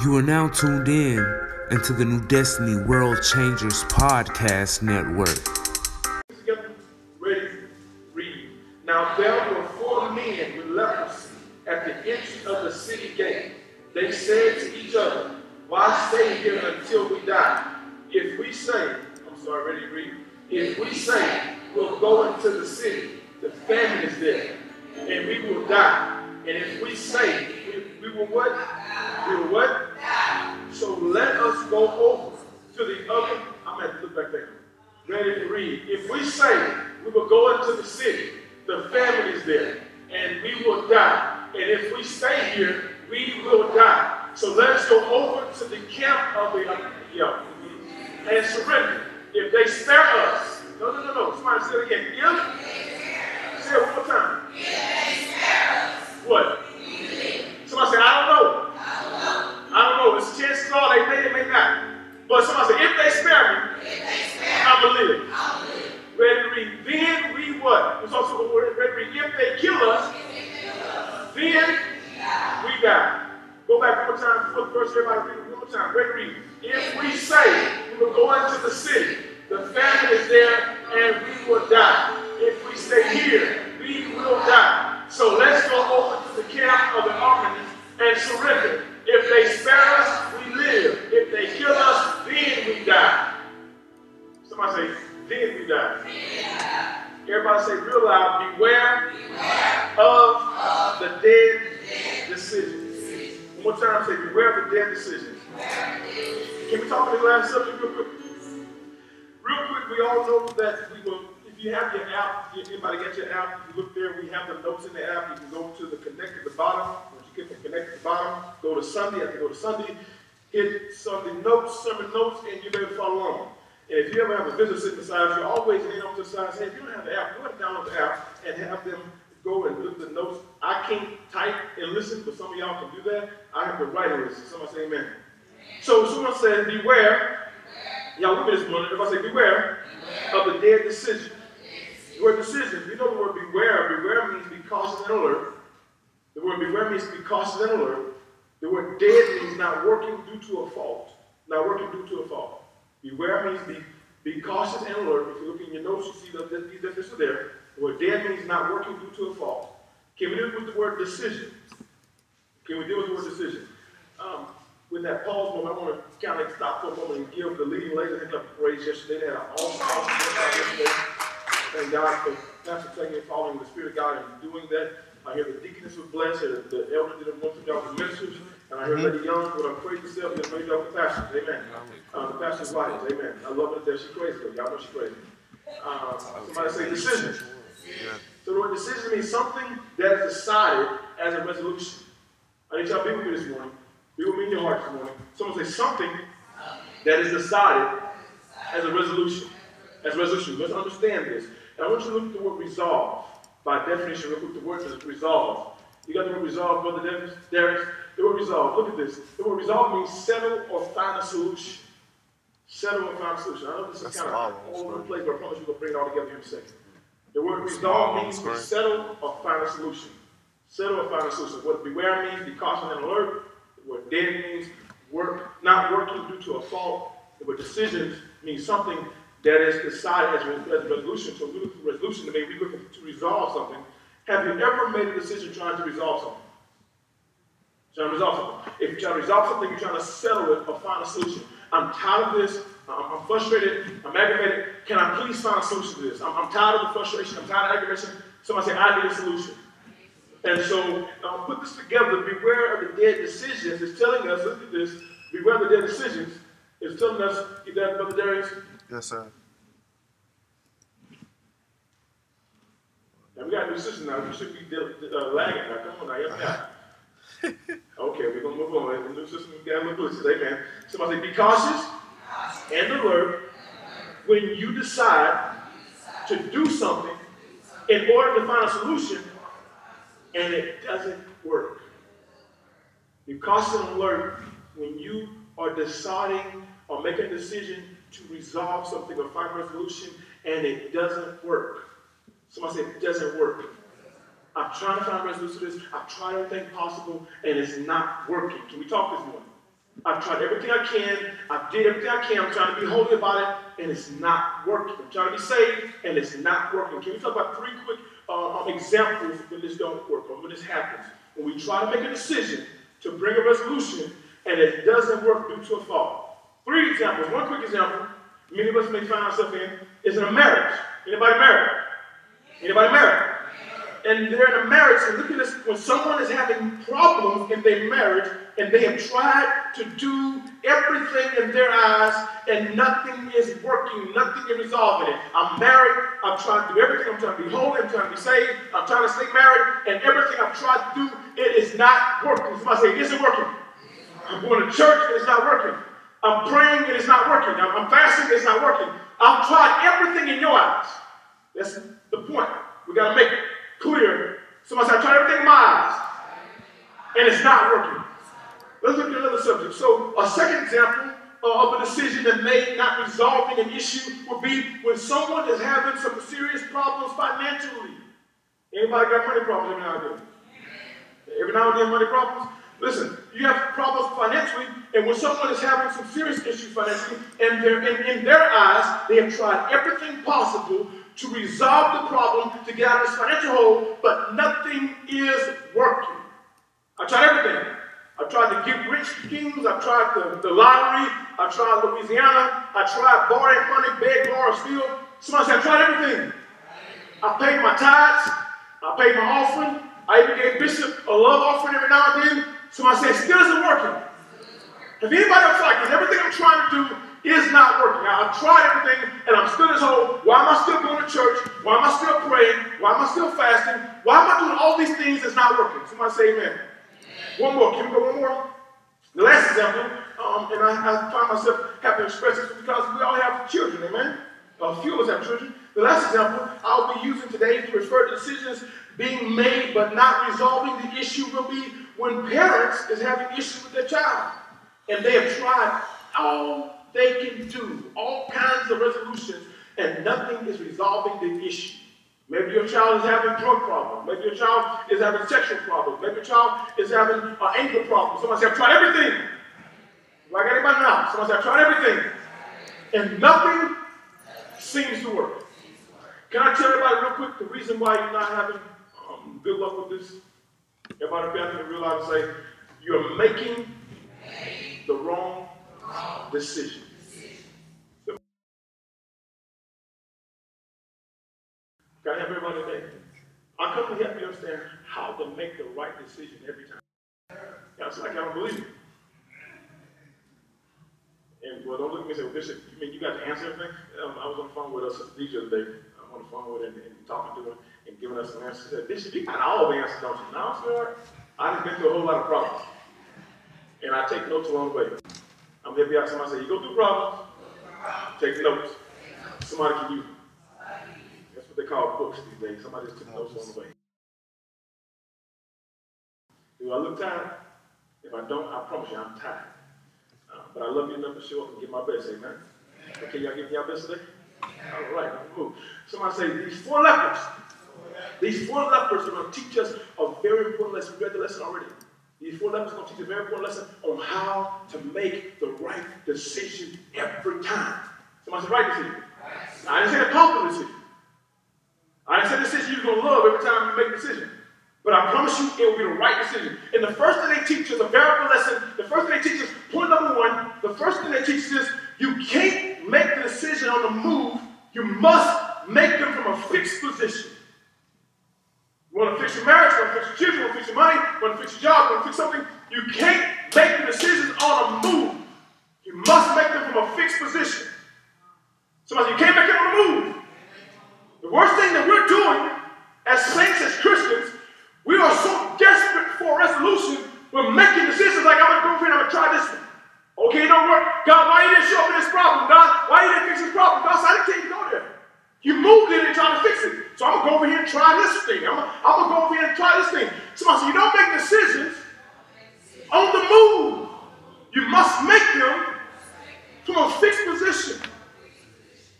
You are now tuned in into the New Destiny World Changers Podcast Network. Ready, read. Now there were four men with leprosy at the entrance of the city gate. They said to each other, Why stay here until we die? If we say, I'm sorry, ready, read. If we say we'll go into the city, the famine is there, and we will die. And if we say we, we will what? We what? So let us go over to the other. I'm to look back there. Ready to read. If we say we will go into the city, the family is there, and we will die. And if we stay here, we will die. So let's go over to the camp of the yeah, and surrender. If they spare us, no, no, no, no. Somebody say it again. If, say it one more time. What? Somebody say, I don't know. I don't know. It's a chances are they may, they may not. But somebody said, if they spare me, I will live. Ready to read. Then we what? It's also the word ready to read. If they kill us, then we die. Go back one more time. The verse everybody read it one more time. Ready to read. If we say we will go into the city, the famine is there, and we will die. If we stay here, we will die. So let's go over to the camp of the Arameans and surrender. If they spare us, we live. If they kill us, then we die. Somebody say, then we die. Everybody say real loud, beware, of the dead decisions. One more time, say beware of the dead decisions. Can we talk about the last subject real quick? Real quick, we all know that we will, if you have your app, if anybody got your app, you look there, we have the notes in the app. You can go to the connect at the bottom. You get the connect at the bottom, go to Sunday. Have to go to Sunday, hit Sunday notes, sermon notes, and you'll be able to follow along. And if you ever have a visitor sitting beside you, always lean up to the side and say, if you don't have the app, go ahead and download the app and have them go and look at the notes. I can't type and listen, but some of y'all can do that. I have to write and listen. Somebody say amen. So someone said, beware. Y'all with me this morning. If I say beware of the dead decision. Word decision, you know the word beware. Beware means be cautious and alert. The word beware means be cautious and alert. The word dead means not working due to a fault. Not working due to a fault. Beware means be, be cautious and alert. If you look in your notes, you see that these definitions are there. The word dead means not working due to a fault. Can we deal with the word decision? Can we deal with the word decision? Um, with that pause moment, I want to kind of stop for a moment and give the leading ladies a and praise yesterday. They had an awesome, awesome yesterday. Thank God for Pastor and following the Spirit of God and doing that. I hear the deaconess was blessed, and the elder did a bunch of y'all was ministers, and I hear Lady Young with her crazy self did a major y'all pastors. Amen. Uh, the pastor's wife. Amen. I love it that she's crazy, though. Y'all know she's crazy. Uh, somebody say decision. So the word decision means something that is decided as a resolution. I need y'all to be with me this morning. Be with me in your heart this morning. Someone say something that is decided as a resolution. As a resolution. Let's understand this. And I want you to look at the word resolve. By definition, real quick, the word is resolve. You got the word resolve, Brother? Darius? The word resolve. Look at this. The word resolve means settle or find a solution. Settle or find a solution. I know this is That's kind of all over the place, but I promise you we'll bring it all together here in a second. The word resolve means to settle or find a solution. Settle or find a solution. What beware means be cautious and alert. What dead means work, not working due to a fault. The word decisions means something that is decided as a, resolution. Look for resolution to mean we looking to resolve something. Have you ever made a decision trying to resolve something? Trying to resolve something. If you're trying to resolve something, you're trying to settle it or find a solution. I'm tired of this. I'm, frustrated. I'm aggravated. Can I please find a solution to this? I'm, I'm tired of the frustration. I'm tired of aggravation. Somebody say, I need a solution. And so, um, put this together. Beware of the dead decisions. It's telling us, look at this. Beware of the dead decisions. It's telling us, you that, Brother Darius? Yes, sir. Now, we got a new system now. We should be uh, lagging now. Come on now. Yes, yeah. okay, we're going to move on. The new system, we got a little glitches. Amen. Somebody say, be cautious and alert when you decide to do something in order to find a solution and it doesn't work. Be cautious and alert when you are deciding or making a decision to resolve something or find a resolution and it doesn't work. Somebody said, it doesn't work. I'm trying to find resolution to this. I've tried everything possible and it's not working. Can we talk this morning? I've tried everything I can. I've did everything I can. I'm trying to be holy about it, and it's not working. I'm trying to be saved, and it's not working. Can we talk about three quick uh, um, examples when this don't work or when this happens? When we try to make a decision to bring a resolution, and it doesn't work due to a fault. Three examples. One quick example, many of us may find ourselves in, is in a marriage. Anybody married? Anybody married? and they're in a marriage, and look at this, when someone is having problems in their marriage, and they have tried to do everything in their eyes, and nothing is working, nothing is resolving it. I'm married, I'm trying to do everything, I'm trying to be holy, I'm trying to be saved, I'm trying to stay married, and everything I've tried to do, it is not working. Somebody say, is it working? I'm going to church, and it's not working. I'm praying, and it's not working. I'm fasting, it's not working. I've tried everything in your eyes. That's the point. We got to make it clear. Somebody said, I tried everything in my eyes, and it's not working. Let's look at another subject. So, a second example of a decision that may not resolving an issue would be when someone is having some serious problems financially. Anybody got money problems every now and then? Every now and then, money problems. Listen, you have problems financially, and when someone is having some serious issues financially, and in, in their eyes, they have tried everything possible to resolve the problem, to get out of this financial hole, but nothing is working. I tried everything. I tried to get rich schemes. I tried the, the lottery. I tried Louisiana. I tried borrowing money, beg, borrow, steal. Somebody said, I tried everything. I paid my tithes. I paid my offering. I even gave Bishop a love offering every now and then. Somebody said, still isn't working. Have anybody else like this? Everything I'm trying to do is not working. I've tried everything and I'm still at home. Why am I still going to church? Why am I still praying? Why am I still fasting? Why am I doing all these things that's not working? Somebody say amen. One more. Can we go one more? The last example, um, and I, I find myself having to express this because we all have children, amen? A few of us have children. The last example I'll be using today to refer to decisions being made but not resolving the issue will be when parents is having issues with their child and they have tried all they can do all kinds of resolutions, and nothing is resolving the issue. Maybe your child is having drug problems. Maybe your child is having sexual problems. Maybe your child is having an anger problem. Someone said, I've tried everything. Like anybody now. Someone said, I've tried everything. And nothing seems to work. Can I tell everybody real quick the reason why you're not having um, good luck with this? Everybody be out there realize and say, you're making the wrong decision. Help everybody today? I come to help you understand how to make the right decision every time. It's like I don't believe it. And well, don't look at me and say, well, Bishop, you mean you got to answer everything? Um, I was on the phone with us, the other day. I'm on the phone with him and, and talking to him and giving us some answers. He said, Bishop, you got all the answers, don't you? No, sir. I've been through a whole lot of problems. And I take notes along the way. I'm to be. Somebody say, you go through problems, take notes. Somebody can use them. That's what they call books these days. Somebody just took notes on the way. Do I look tired? If I don't, I promise you I'm tired. Uh, but I love you enough to show up and give my best. Amen. Okay, y'all give me your best today? All right, move. Somebody say, these four lepers. These four lepers are going to teach us a very important lesson. We read the lesson already. These four lepers are going to teach you a very important lesson on how to make the right decision every time. Somebody say right decision. I didn't say a comfortable decision. I didn't say the decision you're going to love every time you make a decision. But I promise you, it will be the right decision. And the first thing they teach is a variable lesson, the first thing they teach is point number one, the first thing they teach is you can't make the decision on the move. You must make them from a fixed position. You want to fix your marriage, you want to fix your children, you want to fix your money, you want to fix your job, you want to fix something. You can't make the decisions on a move. You must make them from a fixed position. Somebody, you can't make it on the move. The worst thing that we're doing as saints, as Christians, we are so desperate for resolution, we're making decisions like, I'm going to go here I'm going to try this one. Okay, it don't work. God, why you didn't show up me this problem? God, why you didn't fix this problem? God said, I didn't tell you go there. You moved in and tried to fix it. So I'm going to go over here and try this thing. I'm going to go over here and try this thing. Somebody said, you don't make decisions on the move. You must make them from a fixed position.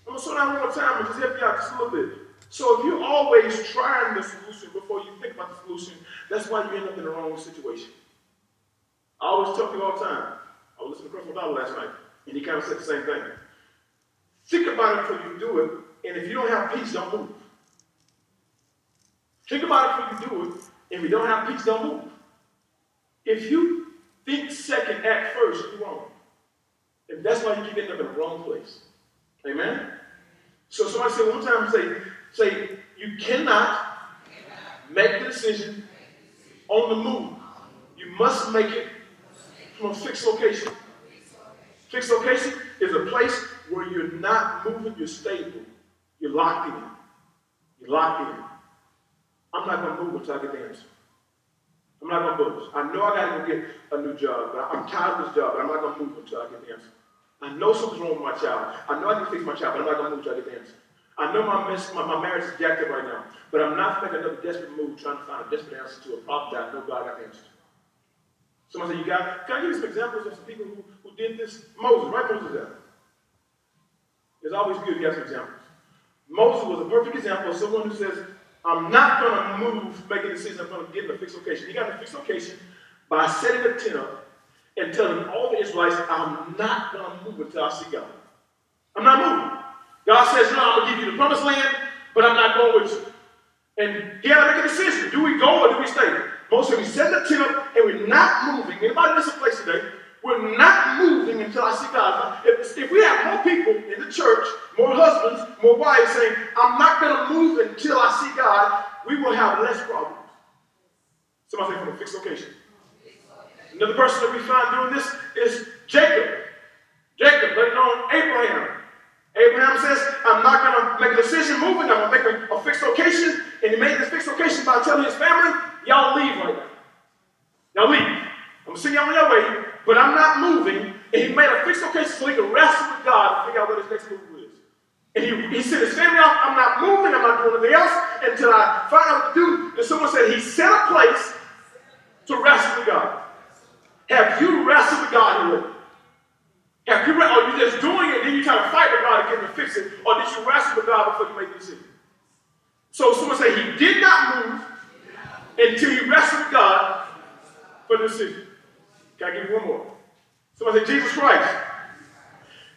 I'm to slow down one more time and just help you out just a little bit. So if you're always trying the solution before you think about the solution, that's why you end up in the wrong situation. I always tell people all the time, I was listening to Creflo Dollar last night, and he kind of said the same thing. Think about it before you do it, and if you don't have peace, don't move. Think about it before you do it. If you don't have peace, don't move. If you think second, act first, you're wrong. And that's why you keep ending up in the wrong place. Amen? So somebody said one time, say, say, you cannot make the decision on the move. You must make it from a fixed location. Fixed location is a place where you're not moving, you're stable. You're locked in. You're locked in. I'm not going to move until I get the answer. I'm not going to budge. I know I got to go get a new job, but I'm tired of this job, but I'm not going to move until I get the answer. I know something's wrong with my child. I know I need to fix my child, but I'm not going to move until I get the answer. I know my, mess, my, my marriage is jacked up right now, but I'm not making another desperate move trying to find a desperate answer to a problem that I know God got the answer to. Someone said, you got, can I give you some examples of some people who, who did this? Moses, right Moses there. It's always good to have some examples. Moses was a perfect example of someone who says, I'm not going to move, make a decision, I'm going to get in a fixed location. He got in a fixed location by setting a tent up and telling all the Israelites, I'm not going to move until I see God. I'm not moving. God says, no, I'm going to give you the promised land, but I'm not going with you. And he had to make a decision. Do we go or do we stay? Most of we set the tent up and we're not moving. Anybody in this place today? We're not moving until I see God. If, if we have more people in the church, more husbands, more wives saying, I'm not going to move until I see God, we will have less problems. Somebody say from a fixed location. Another person that we find doing this is Jacob. Jacob, better known Abraham. Abraham says, I'm not going to make a decision moving. I'm going to make a, a, fixed location. And he made this fixed location by telling his family, y'all leave right now. Y'all leave. I'm to y'all on your way, but I'm not moving. And he made a fixed location so he could wrestle with God and figure out what his next move is. And he, he sent his family off. I'm not moving. I'm not doing anything else until I find out what to do. And someone said he set a place to wrestle with God. Have you wrestled with God lately? Have you, or you just doing it, then you try to fight with God again to fix it, or did you wrestle with God before you make the decision? So someone say he did not move until he wrestled with God for the decision. I give you one more? Someone say Jesus Christ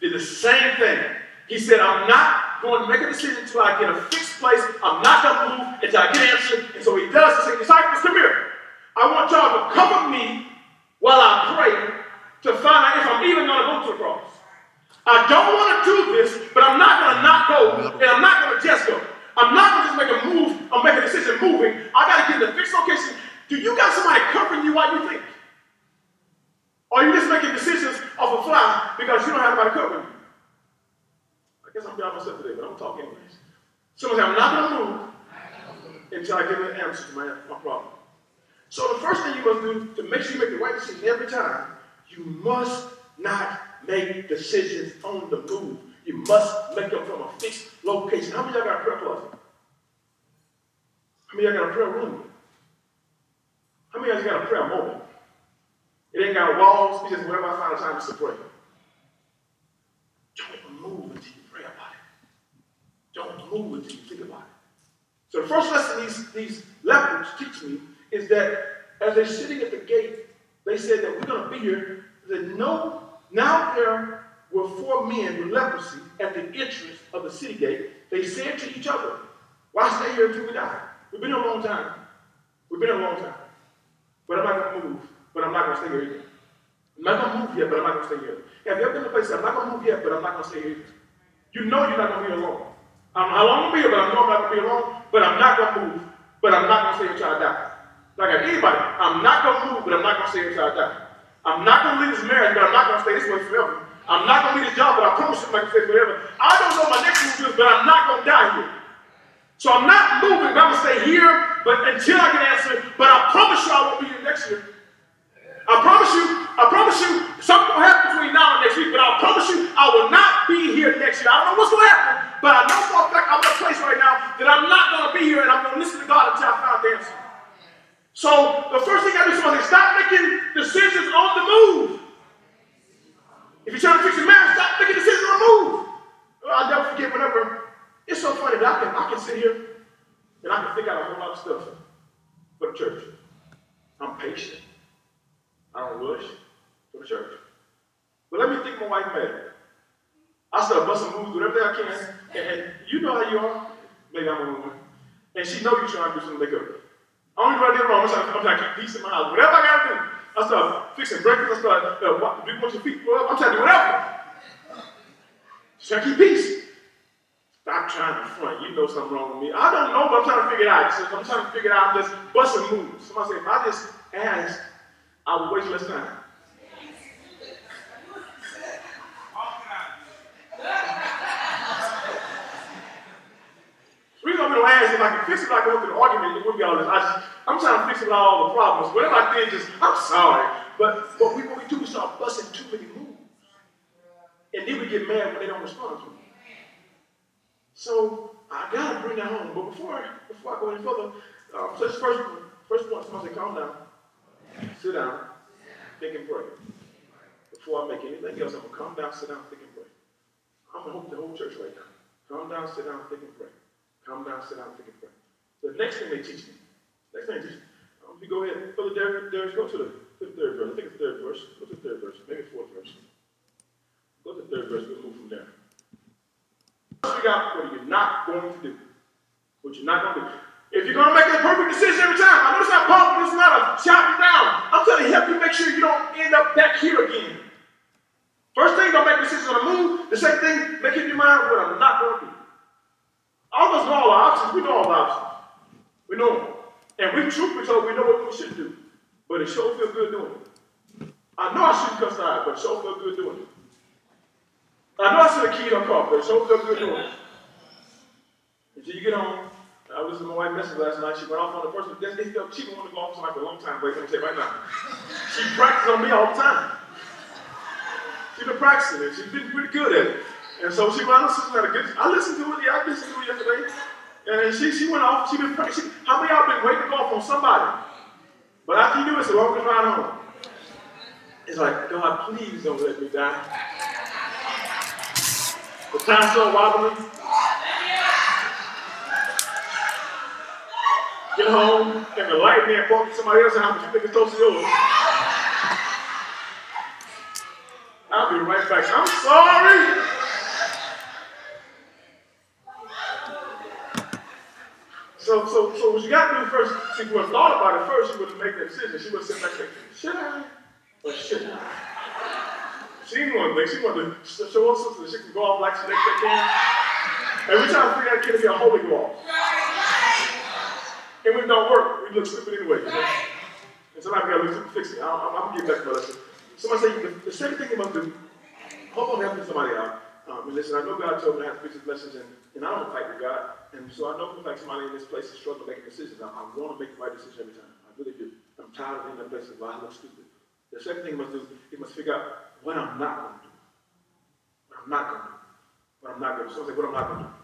did the same thing. He said, I'm not going to make a decision until I get a fixed place. I'm not going to move until I get an answer. And so he does. He said, disciples, come here. I want y'all to come with me while I pray to find out if I'm even going to go to the cross. I don't want to do this, but I'm not going to not go, and I'm not going to just go. I'm not going to just make a move or make a decision moving. I got to get in the fixed location. Do you got somebody covering you while you think? Or are you just making decisions off a fly because you don't have anybody covering you? I guess I'm by myself today, but I'm talking anyways. Someone say, I'm not going to move until I get an answer to my, my problem. So the first thing you must do to make sure you make the right decision every time you must not make decisions on the move. You must make them from a fixed location. How many of y'all got a prayer closet? How many of y'all got a prayer room? How many y'all got a prayer moment? It ain't got walls. It's just wherever I find time to pray. Don't move until you pray about it. Don't move until you think about it. So the first lesson these, these lepers teach me is that as they're sitting at the gate they said that we're going to be here. That no, now there were four men with leprosy at the entrance of the city gate. They said to each other, Why stay here until we die? We've been here a long time. We've been here a long time. But I'm not going to move. But I'm not going to stay here either. I'm not going to move yet, but I'm not going to stay here. Have you ever been to a place I'm not going to move yet, but I'm not going to stay here either? You know you're not going to be alone. I'm how long going to be here, but I know I'm not going to be alone. But I'm not going to move. But I'm not going to stay here until I die. Like anybody, I'm not going to move, but I'm not going to stay here until I die. I'm not going to leave this marriage, but I'm not going to stay this way forever. I'm not going to leave this job, but I promise you going to stay forever. I don't know my next move is, but I'm not going to die here. So I'm not moving, but I'm going to stay here but until I get answered. But I promise you I won't be here next year. I promise you, I promise you, something will happen between now and next week, but I promise you I will not be here next year. I don't know what's going to happen, but I know for a fact I'm in a place right now that I'm not going to be here and I'm going to listen to God until I find the answer. So the first thing I do is stop making decisions on the move. If you're trying to fix your marriage, stop making decisions on the move. Well, I'll never forget whenever. It's so funny that I can, I can sit here and I can think out a whole lot of stuff for the church. I'm patient. I don't rush for the church. But let me think my wife mad. I start busting moves, whatever I can. And, and you know how you are. Maybe I'm a woman. And she know you're trying to do something to make up. I don't even do wrong. I'm trying, I'm trying to keep peace in my house. Whatever I gotta do. I start fixing breakfast. I start uh, what, do your feet. I'm trying to do whatever. Just trying to keep peace. Stop trying to front. You know something wrong with me. I don't know, but I'm trying to figure it out. So I'm trying to figure it out. Just busting moves. Somebody say, if I just asked, I would waste less time. reason I'm to ask if I can fix it, I can go through the argument, it wouldn't be all this. I just, I'm trying to fix it all the problems. Whatever I did, just, I'm sorry. But what we, what we do, we start busting too many moves. And then we get mad when they don't respond to me. So I gotta bring that home. But before I, before I go any further, um, so this first first point, somebody calm down, sit down, think and pray. Before I make anything else, I'm gonna calm down, sit down, think and pray. I'm gonna hope the whole church right now. Calm down, sit down, think and pray. Calm down, sit down, think and pray. The next thing they teach me, next thing they teach me, um, you go ahead, Brother Derek, Derek, go to the, to the third verse. I think it's the third verse. Go to the third verse, maybe fourth verse. Go to the third verse, we'll move from there. Figure out what you're not going to do. What you're not going to do. If you're going to make a perfect decision every time, I know it's not pumping, it's not a shouting down. I'm telling you, help you make sure you don't end up back here again. First thing, don't make decisions on the move. The second thing, make up your mind what I'm not going to do. All of us know all our options. We know all the options. We know them. And we, truth be told, we know what we should do. But it sure feel good doing it. I know I shouldn't cuss out, but it sure feel good doing it. I know I should have keyed her car, but it sure feel good doing it. Until you get home, I was with my wife message last night. She went off on the person. She been wanting to go off somebody for a long time, but I'm say right now. She practices on me all the time. She's been practicing it. She's been pretty good at it. And so she went on sister had a good. I listened to it. Yeah, I listened to it yesterday. And she, she went off. She been practicing. How many of y'all been waiting to go off on somebody? But after you do it, it's the longest ride home. It's like, God, please don't let me die. The time start wobbling. Get home, and the light man bump somebody else's house, but you think it's close to yours. I'll be right back. I'm sorry. So, so, so what you got to do first, she would have thought about it first, she would have made that decision. She would have said there, should I or should I? She didn't want to think. She wanted to show us something that she can go off like she thinks they can. And we try to figure out kid to be a holy go. And when it don't work, we look stupid anyway. Know? And somebody got to look stupid fix it. I'm, I'm, I'm going to get back to my lesson. Somebody say, the, the second thing you must do, hope I'm helping somebody out. Um, and listen, I know God told me to have to fix his lessons, and, and I don't fight with God. And so I know for like somebody in this place is struggling making decisions. I, I want to make the right decision every time. I really do. I'm tired of being in that place of why I look stupid. The second thing you must do is you must figure out what I'm not going to do. What I'm not going to do. What I'm not going to do. So I say, what I'm not going to do.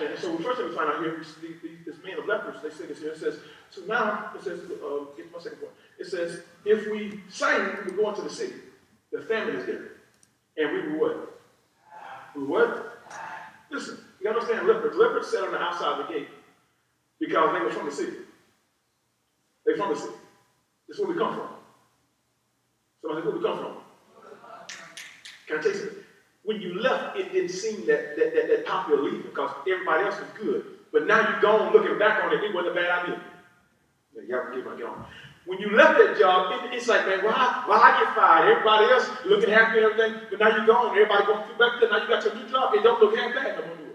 And so first thing we find out here is the, the, this man of lepers, they say this here. It says, so now, it says, uh, get my second point. It says, if we say we go into the city, the family is there. And we will what? We what? Listen, you gotta understand lepers. Lepers sat on the outside of the gate because they were from the city. They from the city. This is where we come from. Somebody, said, where we come from? Can I you something? When you left, it didn't seem that, that, that, that popular leaving because everybody else was good. But now you're gone looking back on it, it wasn't a bad idea. Y'all get my going. When you left that job, it, it's like, man, why, why I get fired? Everybody else looking happy and everything, but now you're gone. Everybody going through back there. Now you got your new job. It don't look half bad no more.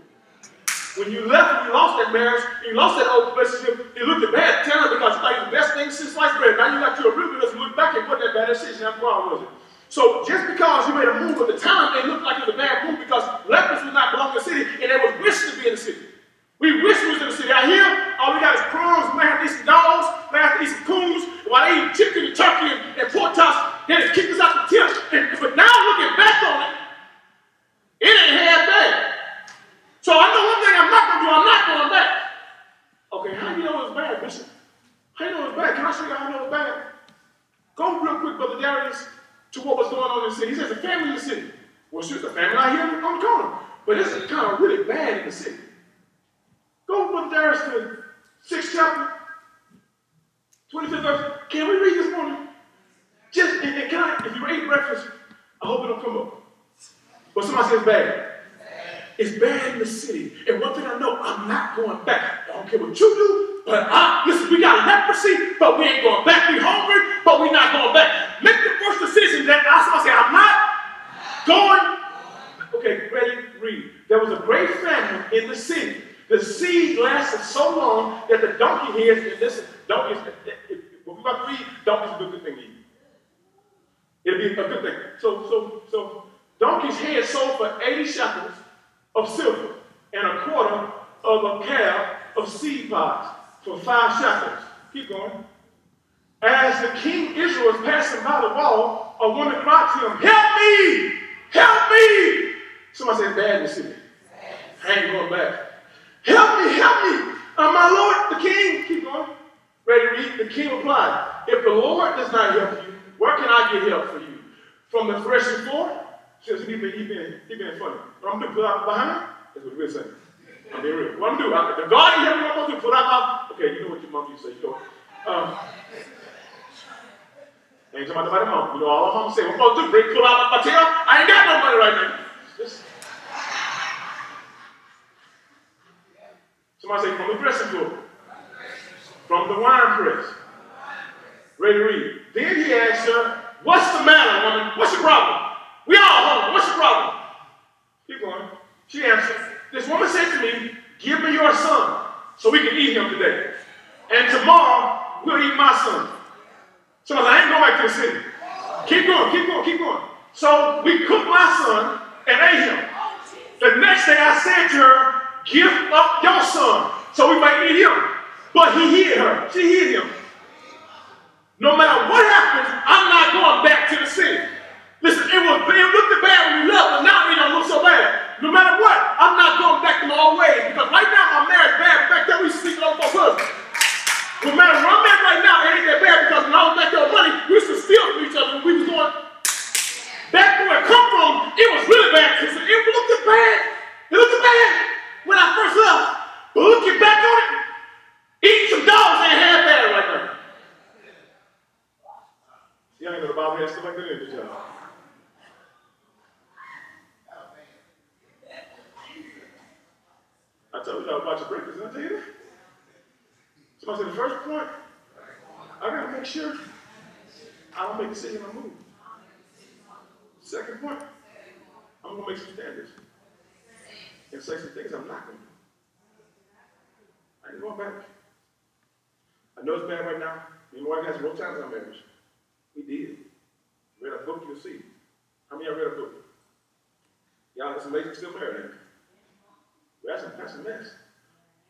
When you left you lost that marriage, you lost that old relationship, you looked bad talent because you thought you were the best thing since sliced bread. Now you got your real good look back and what that bad decision after all was it? So just because you made a move at the time, it looked like it was a bad move because lepers would not belong to the city and they was wishing to be in the city. We wish we was in the city. Out here, all we got is crumbs, we may have to eat some dogs, we may have to eat some coons, while they eat chicken and turkey and, and pork chops, they just kick us out the tent. And, but now looking back on it, it ain't half bad. So I know one thing I'm not gonna do, I'm not going back. Okay, how you know it's bad, Bishop? How you know it's bad? Can I show you how I know it's bad? Go real quick, Brother Darius, to what was going on in the city. He says the family in the city. Well, shoot, the family out here on the corner. But this is kind of really bad in the city. Go, Brother Darius, to 6th chapter, 25th verse. Can we read this morning? Just, and, and can I, if you ate breakfast, I hope it don't come up. But somebody says bad. It's bad in the city. And one thing I know, I'm not going back. I don't care what you do, but I, listen, we got leprosy, but we ain't going back. We hungry, but we not going back. Make the first decision that I somebody say, I'm not going. Okay, ready, read. There was a great famine in the city. The siege lasted so long that the donkey heads, and listen, donkeys, what eh, eh, we about to read, donkeys a good thing to eat. It'll be a good thing. So, so, so, donkey's head sold for 80 shekels of silver and a quarter of a cab of seed pods for five shekels. Keep going. As the king Israel was passing by the wall, a woman cried to him, Help me! Help me! Somebody said, Bad in the city. I ain't going back. Help me, help me! Uh, my Lord, the king, keep going. Ready to read? The king replied, If the Lord does not help you, where can I get help for you? From the threshing floor? Since he been, he been, he been funny. What I'm gonna do, put out behind? That's what we're saying. I'm being real. What I'm gonna do, the God in heaven, I'm do, put out my, okay, you know what your mom used to say, you know. Um, ain't talking about the mom. You know, all I'm gonna say, I'm gonna do, break, pull out my tail. I ain't got no money right now. Just, Somebody say, from the threshing floor. From the wine press. Ready to read. Then he asked her, What's the matter, woman? What's your problem? We all hungry. What's your problem? Keep going. She answered, This woman said to me, Give me your son so we can eat him today. And tomorrow we'll eat my son. So I, I ain't going back to the city. Keep going, keep going, keep going. So we cooked my son and ate him. The next day I said to her, Give up your son so we might eat him. But he hid her. She hid him. No matter what happens, I'm not going back to the city. Listen, it was it looked bad when we left, but now it don't look so bad. No matter what, I'm not going back to my old ways because right now my marriage bad. Back then we sleeping on husbands. No matter where I'm at right now, it ain't that bad because when I was back there money, we used to steal from each other we was going back where it come from. It was really bad. It looked bad. It looked bad when I first left. But looking back on it, eating some dogs ain't half bad right now. Y'all ain't the Bible has stuff like that it, y'all. I told y'all about your breakfast, didn't I tell you? Somebody said the first point, I gotta make sure I don't make a decision I move. Second point, I'm gonna make some standards and say some things I'm not gonna do. I ain't going back. I know it's bad right now. And my wife has no times our marriage. We did. Read a book, you'll see. How many of y'all read a book? Y'all, it's amazing still married, that's a, that's a mess.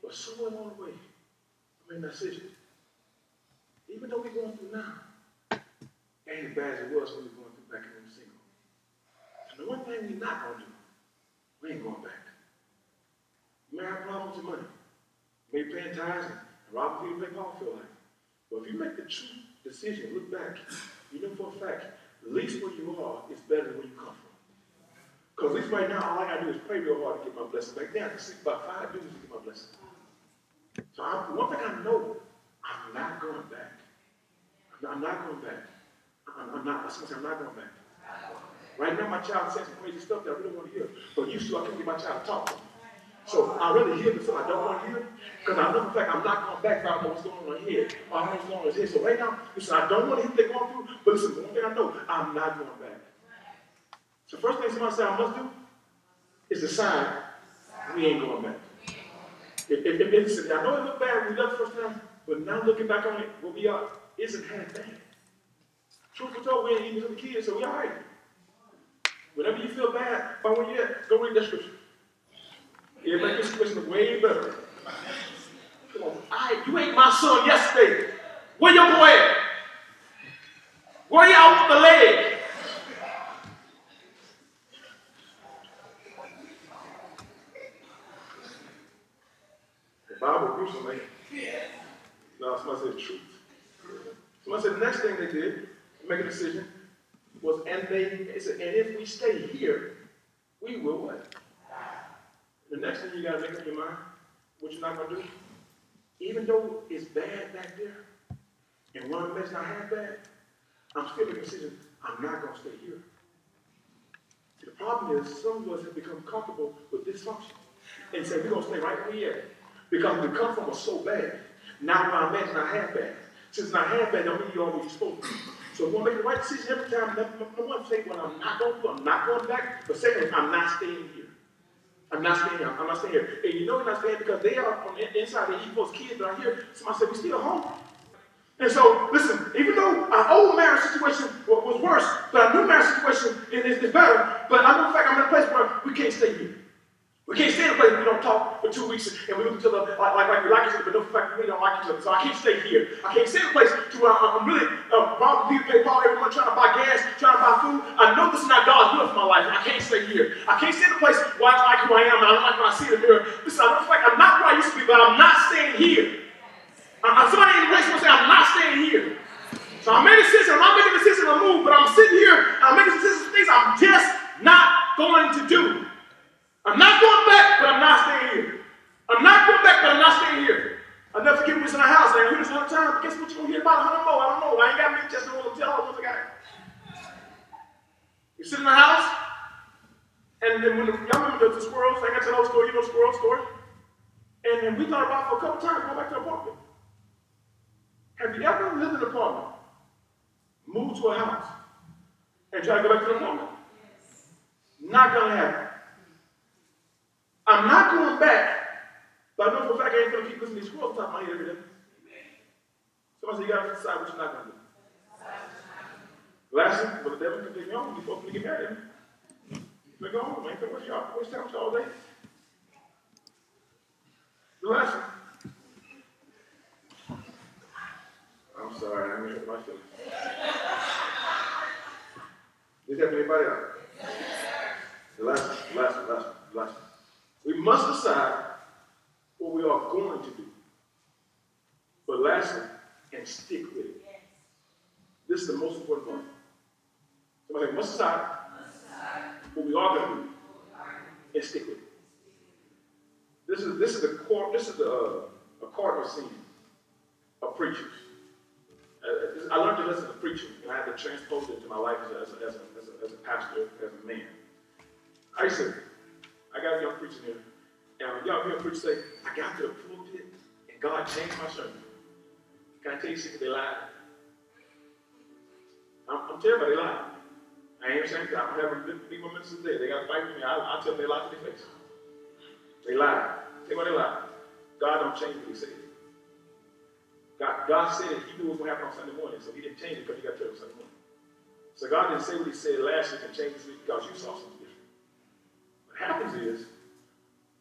But somewhere along the way, Made a decision. Even though we're going through now, ain't as bad as it was when we were going through back we were single. And the one thing we're not going to do, we ain't going back. You may have problems with money. You may be paying tithes and robbing people make Paul feel like. But if you make the true decision, look back, you know for a fact, at least where you are is better than where you come from. Because at least right now, all I gotta do is pray real hard to get my blessing back. Then I can sleep about five duties to get my blessing. So I, one thing I know, I'm not going back. I'm not, going back. I'm, I'm not. I am not going back. Right now, my child says some crazy stuff that I really want to hear. But to, I couldn't get my child to talk to me. So I really hear the stuff I don't want to hear because I know the fact I'm not going back if I know what's going on here I know what's going on here. So right now, listen, I don't want to hear what they're going through, but listen, one thing I know, I'm not going back. So first thing somebody said I must do is decide we ain't going back. If, if, if listen, I know it looked bad when we left the first time, but now looking back on it, what we are isn't half bad. Truth be told, we ain't even the kids, so we all right. Whenever you feel bad about where you're at, go read that scripture. It'll make your situation way better. Come on. I, you ain't my son yesterday. Where your boy at? Where y'all with the leg? The Bible gruesome, man. No, somebody said truth. Somebody said the next thing they did, make a decision, was and they said, and if we stay here, we will what? The next thing you got to make up your mind, what you're not going to do, even though it's bad back there, and one mess not half bad, I'm still making a decision, I'm not going to stay here. The problem is some of us have become comfortable with dysfunction and say we're going to stay right where we are because we come from us so bad. Now where I'm is not half bad. Since not half bad, don't mean you're always to. So if we want to make the right decision every time, number, one, say what I'm not going to do. I'm not going back. But secondly, I'm not staying here. I'm not staying here. I'm not staying here. And you know you're not staying because they are on the inside. The Eagles kids are here. Somebody said, we still home. And so, listen, even though our old marriage situation was worse, but our new marriage situation is, is better, but I'm in fact I'm in a place where we can't stay here. We can't stay in a place we don't talk for two weeks and we look at each other like, like, like we like each other, but no fact we don't like each other. So I can't stay here. I can't stay in a place to where I'm really uh, robbing people, pay Paul every month, trying to buy gas, trying to buy food. I know this is not God's will for my life. I can't stay here. I can't stay in a place where I don't like who I am I don't like when I see in the mirror. Listen, I feel like I'm not where I used to be, but I'm not staying here. I'm, somebody in the place will say, I'm not staying here. So I made a decision. I'm not making a decision to move, but I'm sitting here and I'm making decisions things I'm just not going to do. I'm not going back, but I'm not staying here. I'm not going back, but I'm not staying here. I'll never forget we was in the house. I hear this all the time. But guess what? You're going to hear about a hundred more. I don't know. I ain't got many just to tell all the ones I got. You sit in the house, and then when the, y'all remember the, the squirrels, I got to the story, you know squirrel story? And, and we thought about for a couple times going back to the apartment. Have you ever lived in an apartment, moved to a house, and try to go back to the apartment? Yes. Not gonna happen. I'm not going back, but I know for a fact I ain't to keep listening to these squirrels top of my head every day. Somebody said you got to decide what you're not to do. Lastly, but the devil can take on, you're supposed to get married. But go home, man. Come with y'all. Waste time y'all day. The last. I'm sorry, I mean, my. Did that anybody else? The last one, last one, last one, last one. We must decide what we are going to do. But lastly, and stick with it. This is the most important part. Somebody must decide what we are going to do and stick with it. This is this is the core. This is the uh, a cardinal sin of preachers. Uh, I learned to listen to preaching, and I had to transpose it into my life as a, as a, as a, as a pastor, as a man. I said, I got a young preacher here. And y'all hear a preacher say, I got to the pulpit and God changed my sermon. Can I tell you something? They lied. I'm, I'm you, they lied. I ain't saying. I'm having people ministers today. They got to fight with me. I, I tell them they lied to their face. They lied. Tell me they lied. God don't change what he said. God, God said it. He knew what was going to happen on Sunday morning, so he didn't change it because he got church on Sunday morning. So God didn't say what he said last week and change this week because you saw something different. What happens is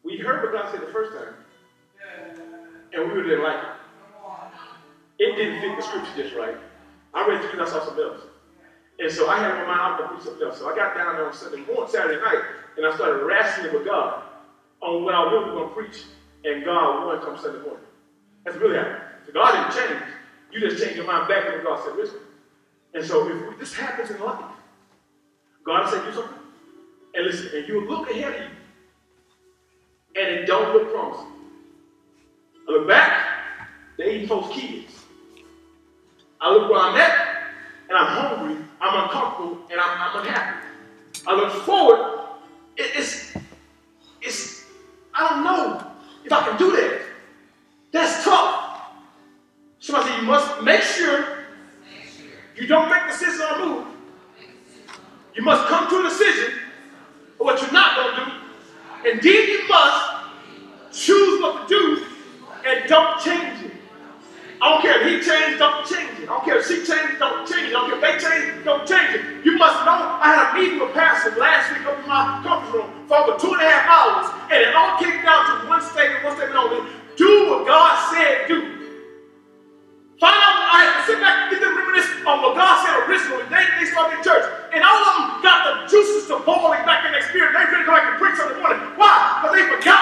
we heard what God said the first time, and we didn't like it. It didn't fit the scripture just right. I read through and I saw something else. And so I had my mind, I'm going to something else. So I got down there on Sunday morning, Saturday night, and I started wrestling with God on what I was really going to preach. And God won come Sunday morning. That's really happened. So God didn't change. You just changed your mind back to God said originally. And so if we, this happens in life, God said do something. And listen, and you look ahead of you, and it don't look promising. I look back, they eat folks' kids. I look where I'm at, and I'm hungry, I'm uncomfortable, and I'm, I'm unhappy. I look forward, it, it's, it's, I don't know if I can do that. That's tough. Somebody said you must make sure you don't make decisions on move. You must come to a decision of what you're not going to do. Indeed, you must choose what to do and don't change it. I don't care if he changed, don't change it. I don't care if she changed, don't change it. I don't care if they changed, don't change it. You must know I had a meeting with Pastor last week up in my conference room for over two and a half hours, and it all came down to one statement, one statement only. Do what God said do. Find out, I to sit back and get them reminisce on what God said originally. They, they started in church. And all of them got the juices to boiling back in their spirit. They go back and preach Sunday morning. Why? Because they forgot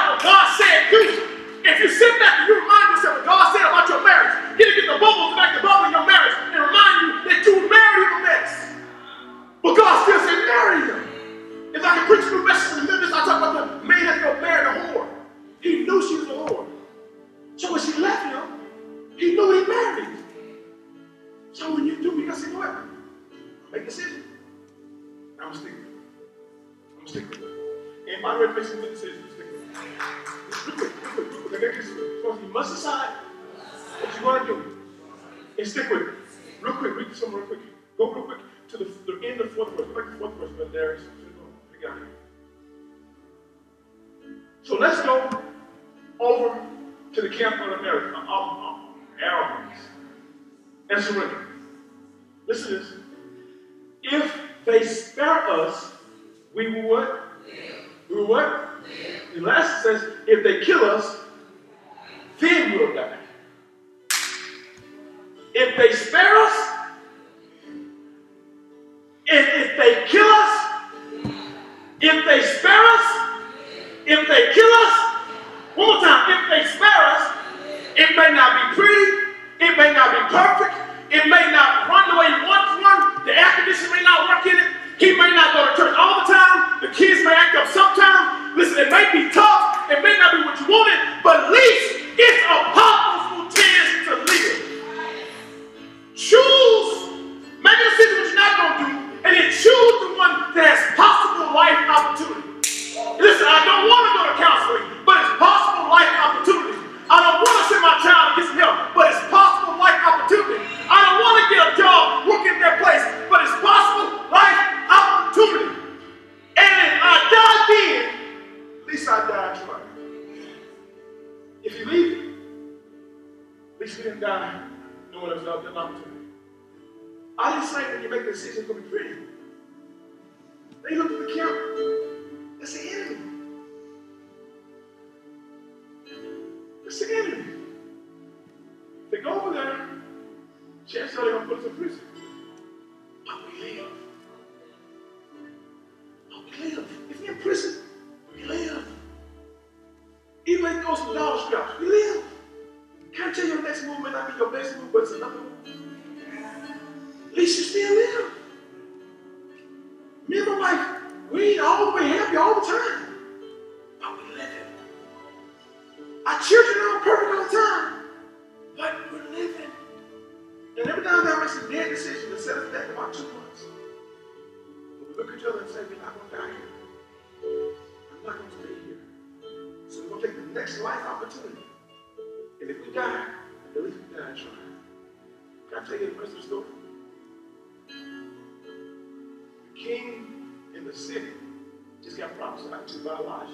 to Elijah.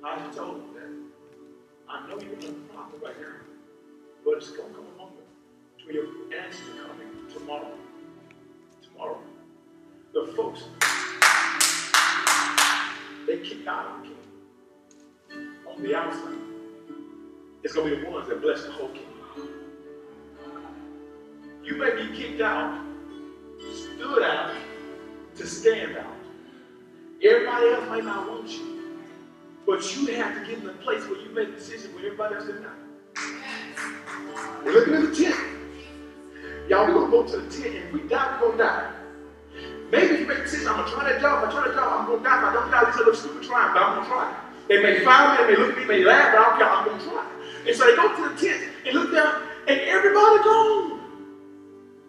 Elijah told him that I know you're in a problem right now, but it's going to come moment to your answer coming tomorrow. Tomorrow. The folks, they kicked out of the king on the outside. It's going to be the ones that bless the whole kingdom. You may be kicked out, stood out to stand out. Everybody else might not want you, but you have to get in a place where you make decisions where everybody else is not. We're looking at the tent. Y'all, we're gonna go to the tent, and if we die, we're gonna die. Maybe if you make a decision, I'm gonna try that job, if I try that job, I'm gonna die. If I don't die, this little stupid trying, but I'm gonna try. They may fire me, they may look at me, they may laugh, but I don't care, I'm gonna try. And so they go to the tent and look down, and everybody gone.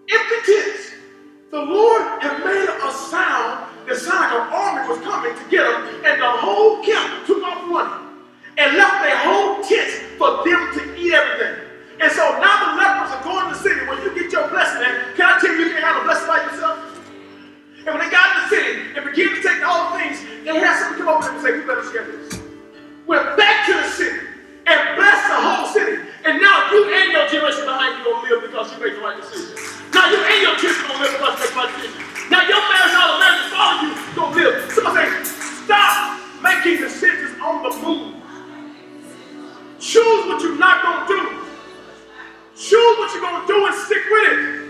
Empty tents. The Lord had made a sound that sounded like an army was coming to get them, and the whole camp took off running and left their whole tent for them to eat everything. And so now the lepers are going to the city. When you get your blessing and can I tell you you can't have a blessing like yourself? And when they got in the city and began to take all the things, they had someone come over and say, we better share this. Went back to the city and blessed the whole city. And now you and your generation behind you gonna live because you made the right decision. Now you and your kids gonna live because you made the right decision. Now your marriage all around is all of you don't live. Somebody say, stop making decisions on the move. Choose what you're not gonna do. Choose what you're gonna do and stick with it.